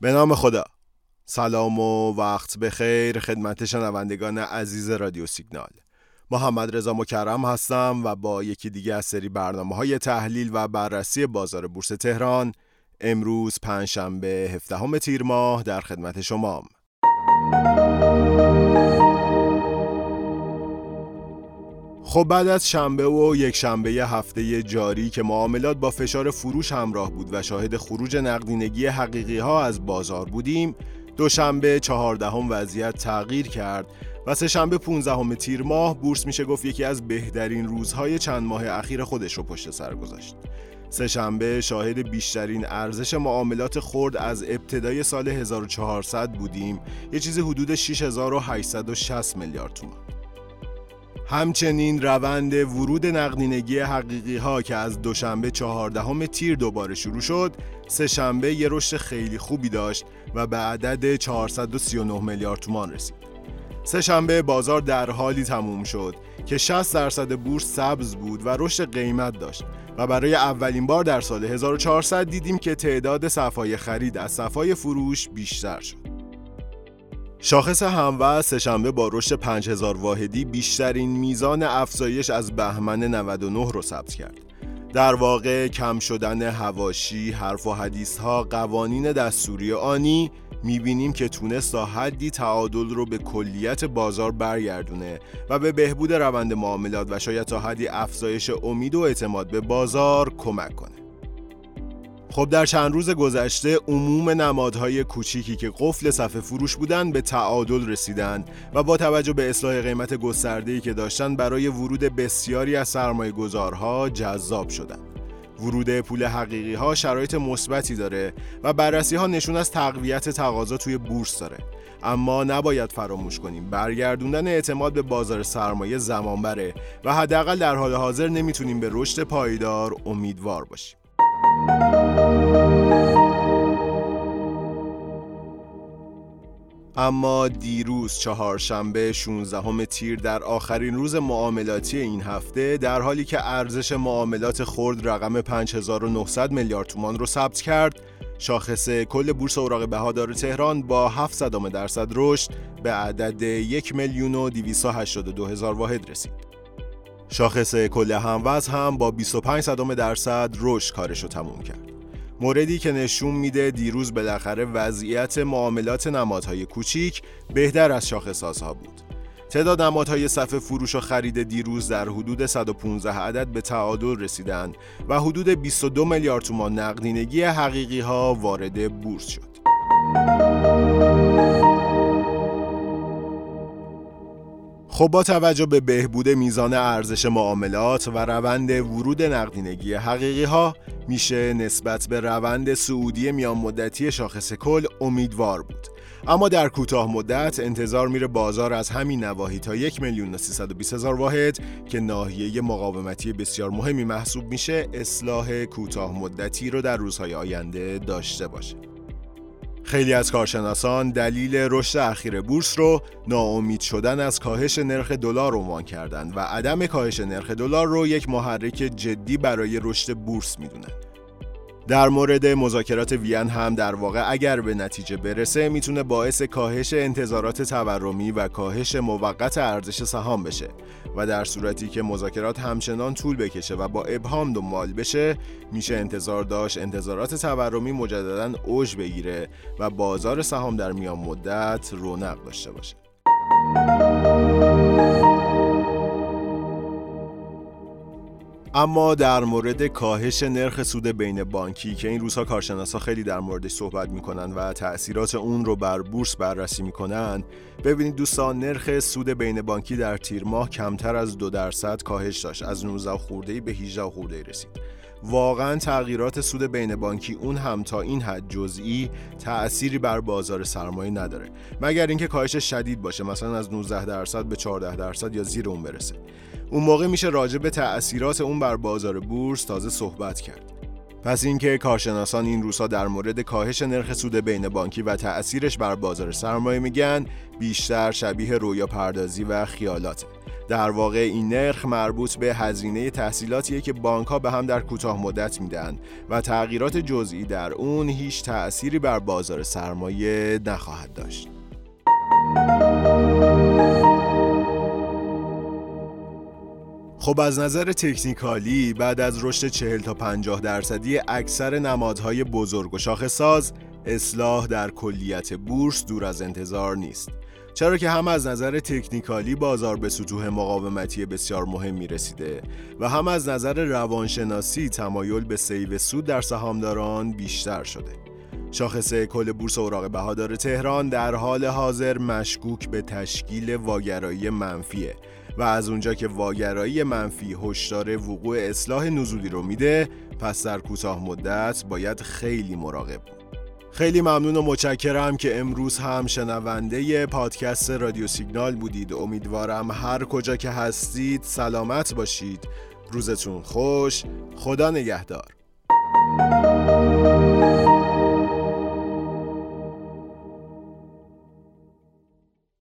به نام خدا. سلام و وقت بخیر خدمت شنوندگان عزیز رادیو سیگنال. محمد رضا مکرم هستم و با یکی دیگه از سری برنامه های تحلیل و بررسی بازار بورس تهران امروز پنجشنبه 17 تیر ماه در خدمت شمام. خب بعد از شنبه و یک شنبه هفته جاری که معاملات با فشار فروش همراه بود و شاهد خروج نقدینگی حقیقی ها از بازار بودیم دوشنبه چهاردهم وضعیت تغییر کرد و سه شنبه 15 تیر ماه بورس میشه گفت یکی از بهترین روزهای چند ماه اخیر خودش رو پشت سر گذاشت. سه شنبه شاهد بیشترین ارزش معاملات خرد از ابتدای سال 1400 بودیم یه چیزی حدود 6860 میلیارد تومان همچنین روند ورود نقدینگی حقیقی ها که از دوشنبه چهاردهم تیر دوباره شروع شد سه شنبه یه رشد خیلی خوبی داشت و به عدد 439 میلیارد تومان رسید سه شنبه بازار در حالی تموم شد که 60 درصد بورس سبز بود و رشد قیمت داشت و برای اولین بار در سال 1400 دیدیم که تعداد صفای خرید از صفای فروش بیشتر شد. شاخص هموز سهشنبه با رشد 5000 واحدی بیشترین میزان افزایش از بهمن 99 رو ثبت کرد. در واقع کم شدن هواشی، حرف و حدیث ها، قوانین دستوری آنی می‌بینیم که تونست تا حدی تعادل رو به کلیت بازار برگردونه و به بهبود روند معاملات و شاید تا حدی افزایش امید و اعتماد به بازار کمک کنه. خب در چند روز گذشته عموم نمادهای کوچیکی که قفل صفحه فروش بودن به تعادل رسیدن و با توجه به اصلاح قیمت گسترده‌ای که داشتن برای ورود بسیاری از سرمایه گذارها جذاب شدند. ورود پول حقیقی ها شرایط مثبتی داره و بررسی ها نشون از تقویت تقاضا توی بورس داره اما نباید فراموش کنیم برگردوندن اعتماد به بازار سرمایه زمان بره و حداقل در حال حاضر نمی‌تونیم به رشد پایدار امیدوار باشیم اما دیروز چهارشنبه 16 تیر در آخرین روز معاملاتی این هفته در حالی که ارزش معاملات خرد رقم 5900 میلیارد تومان رو ثبت کرد شاخص کل بورس اوراق بهادار تهران با 7 درصد رشد به عدد 1 میلیون و 282 هزار واحد رسید. شاخص کل هموز هم با 25 درصد رشد کارش رو تموم کرد. موردی که نشون میده دیروز بالاخره وضعیت معاملات نمادهای کوچیک بهتر از شاخصها بود. تعداد نمادهای صفحه فروش و خرید دیروز در حدود 115 عدد به تعادل رسیدند و حدود 22 میلیارد تومان نقدینگی حقیقی ها وارد بورس شد. خب با توجه به بهبود میزان ارزش معاملات و روند ورود نقدینگی حقیقی ها میشه نسبت به روند سعودی میان مدتی شاخص کل امیدوار بود. اما در کوتاه مدت انتظار میره بازار از همین نواحی تا یک میلیون و هزار واحد که ناحیه مقاومتی بسیار مهمی محسوب میشه اصلاح کوتاه مدتی رو در روزهای آینده داشته باشه. خیلی از کارشناسان دلیل رشد اخیر بورس رو ناامید شدن از کاهش نرخ دلار عنوان کردند و عدم کاهش نرخ دلار رو یک محرک جدی برای رشد بورس می‌دونند. در مورد مذاکرات وین هم در واقع اگر به نتیجه برسه می‌تونه باعث کاهش انتظارات تورمی و کاهش موقت ارزش سهام بشه و در صورتی که مذاکرات همچنان طول بکشه و با ابهام دنبال بشه میشه انتظار داشت انتظارات تورمی مجددا اوج بگیره و بازار سهام در میان مدت رونق داشته باشه. اما در مورد کاهش نرخ سود بین بانکی که این روزها کارشناسا خیلی در موردش صحبت می‌کنن و تاثیرات اون رو بر بورس بررسی می‌کنن ببینید دوستان نرخ سود بین بانکی در تیر ماه کمتر از دو درصد کاهش داشت. از 19 خورده به 18 خورده رسید. واقعا تغییرات سود بین بانکی اون هم تا این حد جزئی تأثیری بر بازار سرمایه نداره. مگر اینکه کاهش شدید باشه مثلا از 19 درصد به 14 درصد یا زیر اون برسه. اون موقع میشه راجع به تأثیرات اون بر بازار بورس تازه صحبت کرد. پس اینکه کارشناسان این روزها در مورد کاهش نرخ سود بین بانکی و تأثیرش بر بازار سرمایه میگن بیشتر شبیه رویا پردازی و خیالاته. در واقع این نرخ مربوط به هزینه تحصیلاتیه که بانک ها به هم در کوتاه مدت میدن و تغییرات جزئی در اون هیچ تأثیری بر بازار سرمایه نخواهد داشت. خب از نظر تکنیکالی بعد از رشد 40 تا 50 درصدی اکثر نمادهای بزرگ و شاخص ساز اصلاح در کلیت بورس دور از انتظار نیست. چرا که هم از نظر تکنیکالی بازار به سطوح مقاومتی بسیار مهمی رسیده و هم از نظر روانشناسی تمایل به سیو سود در سهامداران بیشتر شده. شاخص کل بورس اوراق بهادار تهران در حال حاضر مشکوک به تشکیل واگرایی منفیه و از اونجا که واگرایی منفی هشدار وقوع اصلاح نزولی رو میده پس در کوتاه مدت باید خیلی مراقب بود. خیلی ممنون و متشکرم که امروز هم شنونده پادکست رادیو سیگنال بودید. امیدوارم هر کجا که هستید سلامت باشید. روزتون خوش. خدا نگهدار.